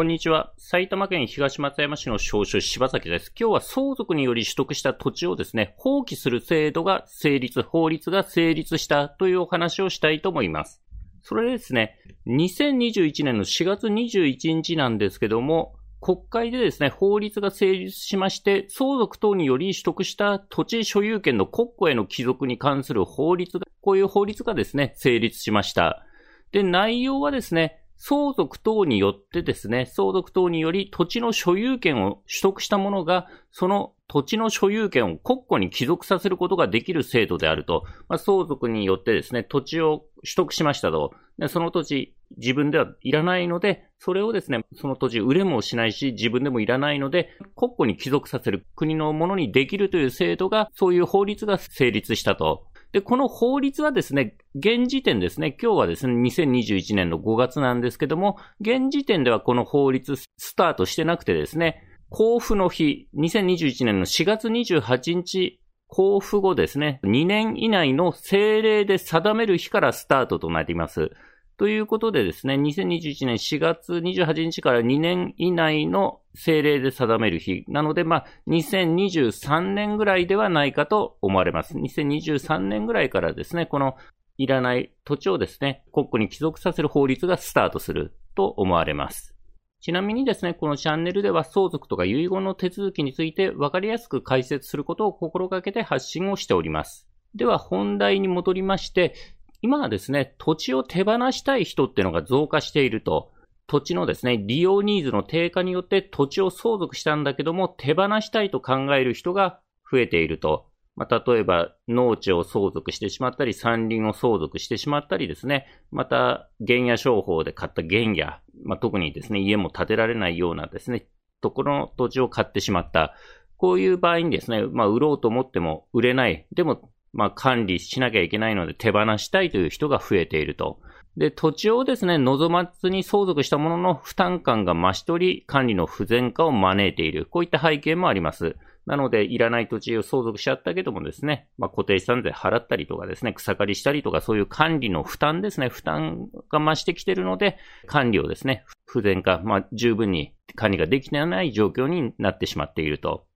こんにちは。埼玉県東松山市の少主柴崎です。今日は相続により取得した土地をですね、放棄する制度が成立、法律が成立したというお話をしたいと思います。それでですね、2021年の4月21日なんですけども、国会でですね、法律が成立しまして、相続等により取得した土地所有権の国庫への帰属に関する法律が、こういう法律がですね、成立しました。で、内容はですね、相続等によってですね、相続等により土地の所有権を取得した者が、その土地の所有権を国庫に帰属させることができる制度であると、まあ、相続によってですね、土地を取得しましたと、でその土地自分ではいらないので、それをですね、その土地売れもしないし、自分でもいらないので、国庫に帰属させる国のものにできるという制度が、そういう法律が成立したと。で、この法律はですね、現時点ですね、今日はですね、2021年の5月なんですけども、現時点ではこの法律スタートしてなくてですね、交付の日、2021年の4月28日、交付後ですね、2年以内の政令で定める日からスタートとなります。ということでですね、2021年4月28日から2年以内の政令で定める日なので、まあ、2023年ぐらいではないかと思われます。2023年ぐらいからですね、このいらない土地をですね、国庫に帰属させる法律がスタートすると思われます。ちなみにですね、このチャンネルでは相続とか遺言の手続きについて分かりやすく解説することを心がけて発信をしております。では本題に戻りまして、今はですね、土地を手放したい人っていうのが増加していると、土地のですね、利用ニーズの低下によって土地を相続したんだけども、手放したいと考える人が増えていると。まあ、例えば、農地を相続してしまったり、山林を相続してしまったりですね、また、原野商法で買った原野、まあ、特にですね、家も建てられないようなですね、ところの土地を買ってしまった。こういう場合にですね、まあ、売ろうと思っても売れない。でも、まあ、管理しなきゃいけないので手放したいという人が増えていると。で、土地をですね、望まずに相続したものの負担感が増し取り、管理の不全化を招いている。こういった背景もあります。なので、いらない土地を相続しちゃったけどもですね、まあ、固定資産税払ったりとかですね、草刈りしたりとか、そういう管理の負担ですね、負担が増してきているので、管理をですね、不全化、まあ、十分に管理ができていない状況になってしまっていると。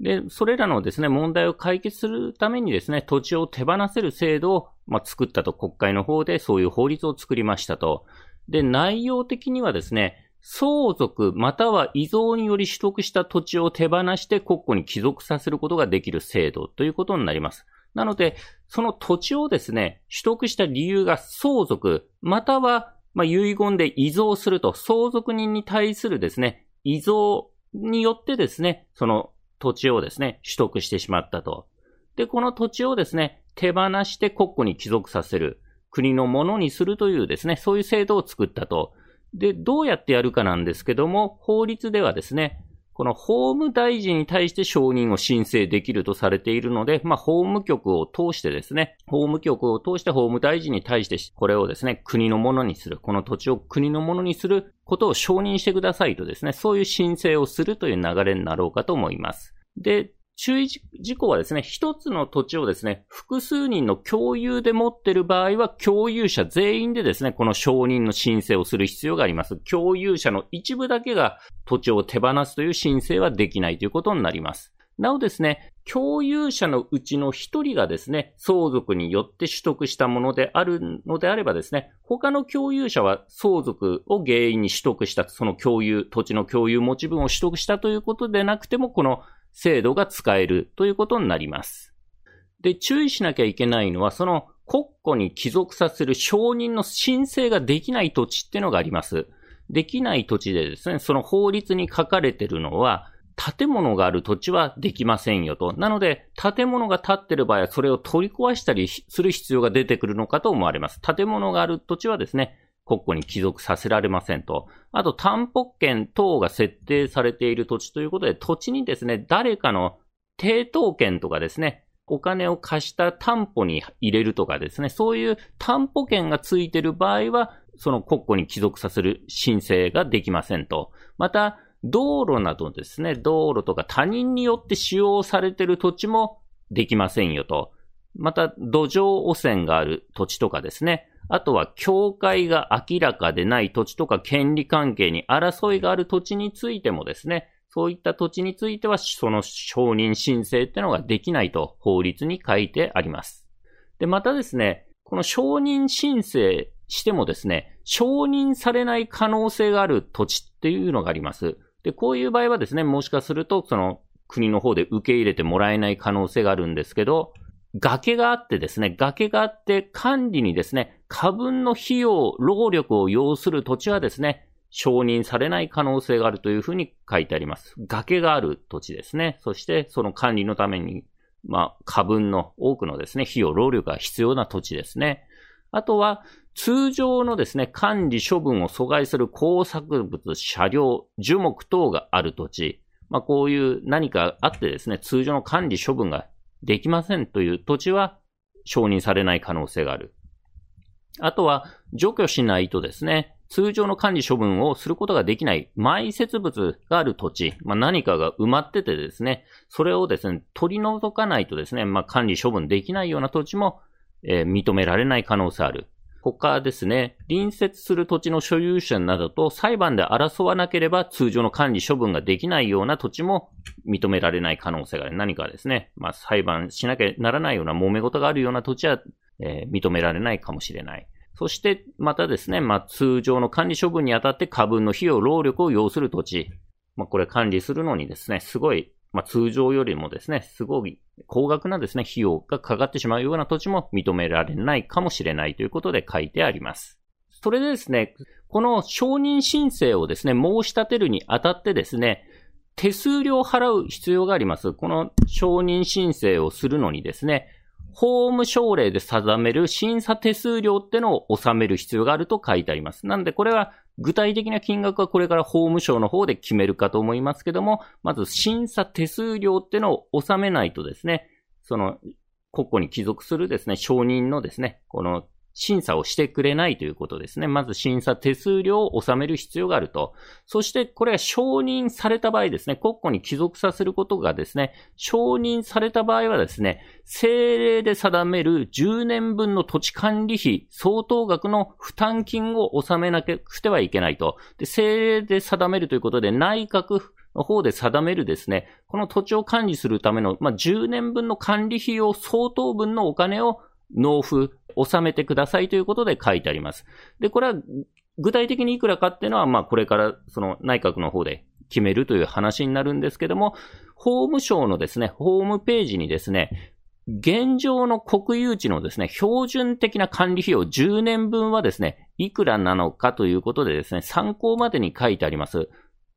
で、それらのですね、問題を解決するためにですね、土地を手放せる制度を、まあ、作ったと、国会の方でそういう法律を作りましたと。で、内容的にはですね、相続または遺贈により取得した土地を手放して国庫に帰属させることができる制度ということになります。なので、その土地をですね、取得した理由が相続、または、まあ、遺言で遺贈すると、相続人に対するですね、遺贈によってですね、その土地をですね、取得してしまったと。で、この土地をですね、手放して国庫に帰属させる、国のものにするというですね、そういう制度を作ったと。で、どうやってやるかなんですけども、法律ではですね、この法務大臣に対して承認を申請できるとされているので、まあ、法務局を通してですね、法務局を通して法務大臣に対して、これをですね、国のものにする、この土地を国のものにすることを承認してくださいとですね、そういう申請をするという流れになろうかと思います。で、注意事項はですね、一つの土地をですね、複数人の共有で持っている場合は、共有者全員でですね、この承認の申請をする必要があります。共有者の一部だけが土地を手放すという申請はできないということになります。なおですね、共有者のうちの一人がですね、相続によって取得したものであるのであればですね、他の共有者は相続を原因に取得した、その共有、土地の共有持ち分を取得したということでなくても、この制度が使えるということになります。で、注意しなきゃいけないのは、その国庫に帰属させる承認の申請ができない土地っていうのがあります。できない土地でですね、その法律に書かれてるのは、建物がある土地はできませんよと。なので、建物が建ってる場合はそれを取り壊したりする必要が出てくるのかと思われます。建物がある土地はですね、国庫に帰属させられませんと。あと、担保権等が設定されている土地ということで、土地にですね、誰かの抵当権とかですね、お金を貸した担保に入れるとかですね、そういう担保権がついている場合は、その国庫に帰属させる申請ができませんと。また、道路などですね、道路とか他人によって使用されている土地もできませんよと。また土壌汚染がある土地とかですね。あとは境界が明らかでない土地とか権利関係に争いがある土地についてもですね、そういった土地についてはその承認申請ってのができないと法律に書いてあります。で、またですね、この承認申請してもですね、承認されない可能性がある土地っていうのがあります。で、こういう場合はですね、もしかすると、その国の方で受け入れてもらえない可能性があるんですけど、崖があってですね、崖があって管理にですね、過分の費用、労力を要する土地はですね、承認されない可能性があるというふうに書いてあります。崖がある土地ですね。そしてその管理のために、まあ、過分の多くのですね、費用、労力が必要な土地ですね。あとは、通常のですね、管理処分を阻害する工作物、車両、樹木等がある土地。まあ、こういう何かあってですね、通常の管理処分ができませんという土地は承認されない可能性がある。あとは、除去しないとですね、通常の管理処分をすることができない埋設物がある土地、まあ、何かが埋まっててですね、それをですね、取り除かないとですね、まあ、管理処分できないような土地も、えー、認められない可能性ある。他ですね、隣接する土地の所有者などと裁判で争わなければ通常の管理処分ができないような土地も認められない可能性がある。何かですね、まあ裁判しなきゃならないような揉め事があるような土地は、えー、認められないかもしれない。そして、またですね、まあ、通常の管理処分にあたって過分の費用、労力を要する土地。まあ、これ管理するのにですね、すごい、まあ、通常よりもですね、すごい高額なですね、費用がかかってしまうような土地も認められないかもしれないということで書いてあります。それでですね、この承認申請をですね、申し立てるにあたってですね、手数料を払う必要があります。この承認申請をするのにですね、法務省令で定める審査手数料ってのを納める必要があると書いてあります。なんでこれは具体的な金額はこれから法務省の方で決めるかと思いますけども、まず審査手数料ってのを納めないとですね、その国庫に帰属するですね、承認のですね、この審査をしてくれないということですね。まず審査手数料を納める必要があると。そしてこれは承認された場合ですね、国庫に帰属させることがですね、承認された場合はですね、政令で定める10年分の土地管理費相当額の負担金を納めなくてはいけないと。で、政令で定めるということで内閣の方で定めるですね、この土地を管理するための、まあ、10年分の管理費用相当分のお金を納付、納めてくださいということで書いてあります。で、これは具体的にいくらかっていうのは、まあこれからその内閣の方で決めるという話になるんですけども、法務省のですね、ホームページにですね、現状の国有地のですね、標準的な管理費用10年分はですね、いくらなのかということでですね、参考までに書いてあります。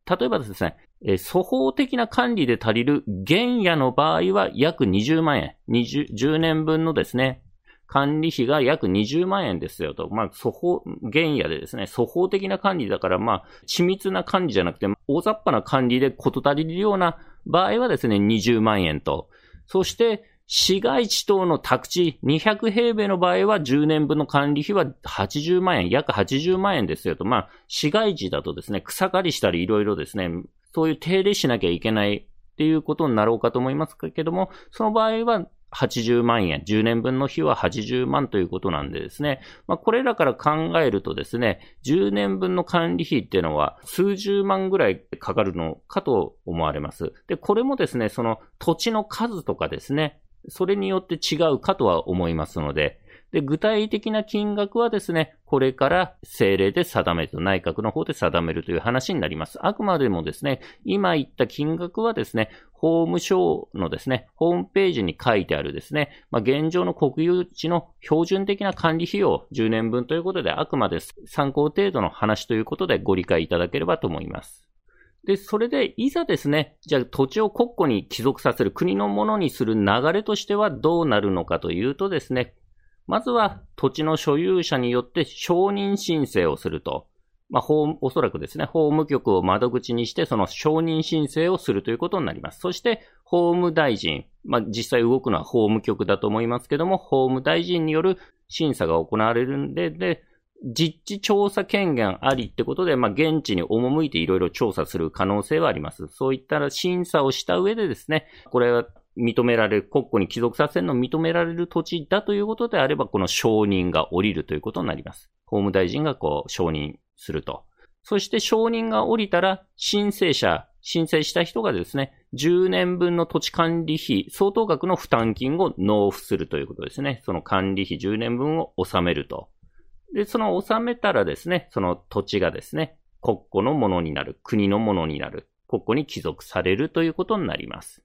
例えばですね、え粗法的な管理で足りる原野の場合は約20万円、20 10年分のですね、管理費が約20万円ですよと。まあ、粗法、原野でですね、粗法的な管理だから、まあ、緻密な管理じゃなくて、大雑把な管理で事足りるような場合はですね、20万円と。そして、市街地等の宅地200平米の場合は10年分の管理費は80万円、約80万円ですよと。まあ、市街地だとですね、草刈りしたりいろいろですね、そういう手入れしなきゃいけないっていうことになろうかと思いますけども、その場合は80万円、10年分の費は80万ということなんでですね、まあ、これらから考えるとですね、10年分の管理費っていうのは数十万ぐらいかかるのかと思われます。で、これもですね、その土地の数とかですね、それによって違うかとは思いますので、で、具体的な金額はですね、これから政令で定めると、内閣の方で定めるという話になります。あくまでもですね、今言った金額はですね、法務省のですね、ホームページに書いてあるですね、まあ、現状の国有地の標準的な管理費用10年分ということで、あくまで参考程度の話ということでご理解いただければと思います。で、それで、いざですね、じゃあ土地を国庫に帰属させる国のものにする流れとしてはどうなるのかというとですね、まずは土地の所有者によって承認申請をすると。まあ、おそらくですね、法務局を窓口にして、その承認申請をするということになります。そして、法務大臣、まあ、実際動くのは法務局だと思いますけども、法務大臣による審査が行われるんで、で、実地調査権限ありってことで、まあ、現地に赴いていろいろ調査する可能性はあります。そういったら審査をした上でですね、これは認められる、国庫に帰属させるのを認められる土地だということであれば、この承認が降りるということになります。法務大臣がこう承認すると。そして承認が降りたら、申請者、申請した人がですね、10年分の土地管理費、相当額の負担金を納付するということですね。その管理費10年分を納めると。で、その納めたらですね、その土地がですね、国庫のものになる、国のものになる、国庫に帰属されるということになります。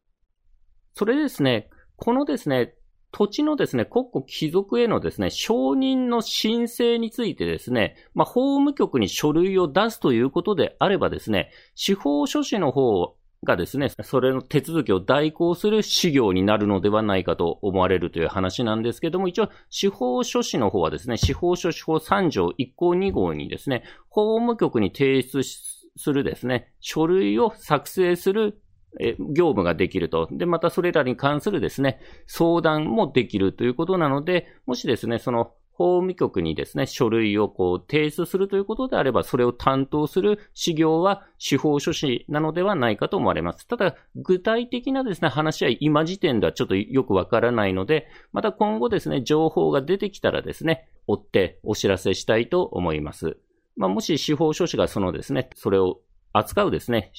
それですね、このですね、土地のですね、国庫帰属へのですね、承認の申請についてですね、まあ、法務局に書類を出すということであればですね、司法書士の方がですね、それの手続きを代行する事業になるのではないかと思われるという話なんですけども、一応、司法書士の方はですね、司法書士法3条1項2号にですね、法務局に提出するですね、書類を作成する、業務ができると。で、またそれらに関するですね、相談もできるということなので、もしですね、その法務局にですね、書類をこう提出するということであれば、それを担当する事業は司法書士なのではないかと思われます。ただ、具体的なですね、話は今時点ではちょっとよくわからないので、また今後ですね、情報が出てきたらですね、追ってお知らせしたいと思います。まあ、もし司法書士がそのですね、それを扱うですね、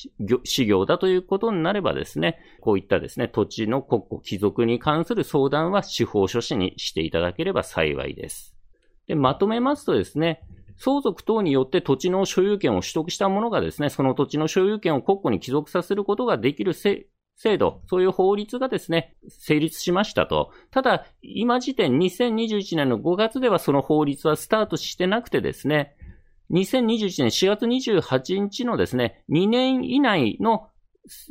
事業だということになればですね、こういったですね、土地の国庫帰属に関する相談は司法書士にしていただければ幸いです。で、まとめますとですね、相続等によって土地の所有権を取得した者がですね、その土地の所有権を国庫に帰属させることができる制度、そういう法律がですね、成立しましたと。ただ、今時点2021年の5月ではその法律はスタートしてなくてですね、2021年4月28日のですね、2年以内の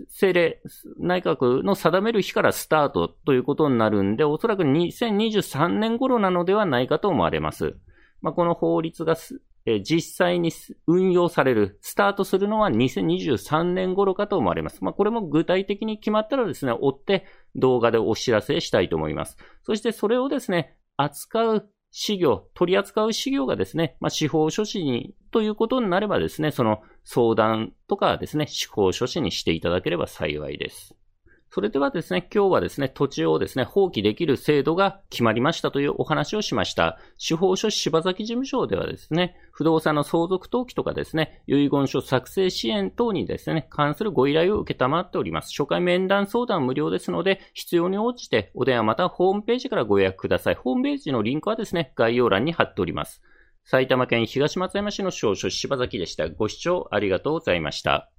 政令、内閣の定める日からスタートということになるんで、おそらく2023年頃なのではないかと思われます。まあ、この法律が実際に運用される、スタートするのは2023年頃かと思われます。まあ、これも具体的に決まったらですね、追って動画でお知らせしたいと思います。そしてそれをですね、扱う資料、取り扱う資料がですね、まあ、司法書士に、ということになればですね、その相談とかですね、司法書士にしていただければ幸いです。それではですね、今日はですね、土地をですね、放棄できる制度が決まりましたというお話をしました。司法書士柴崎事務所ではですね、不動産の相続登記とかですね、遺言書作成支援等にですね、関するご依頼を受けたまっております。初回面談相談無料ですので、必要に応じてお電話またホームページからご予約ください。ホームページのリンクはですね、概要欄に貼っております。埼玉県東松山市の少書柴崎でした。ご視聴ありがとうございました。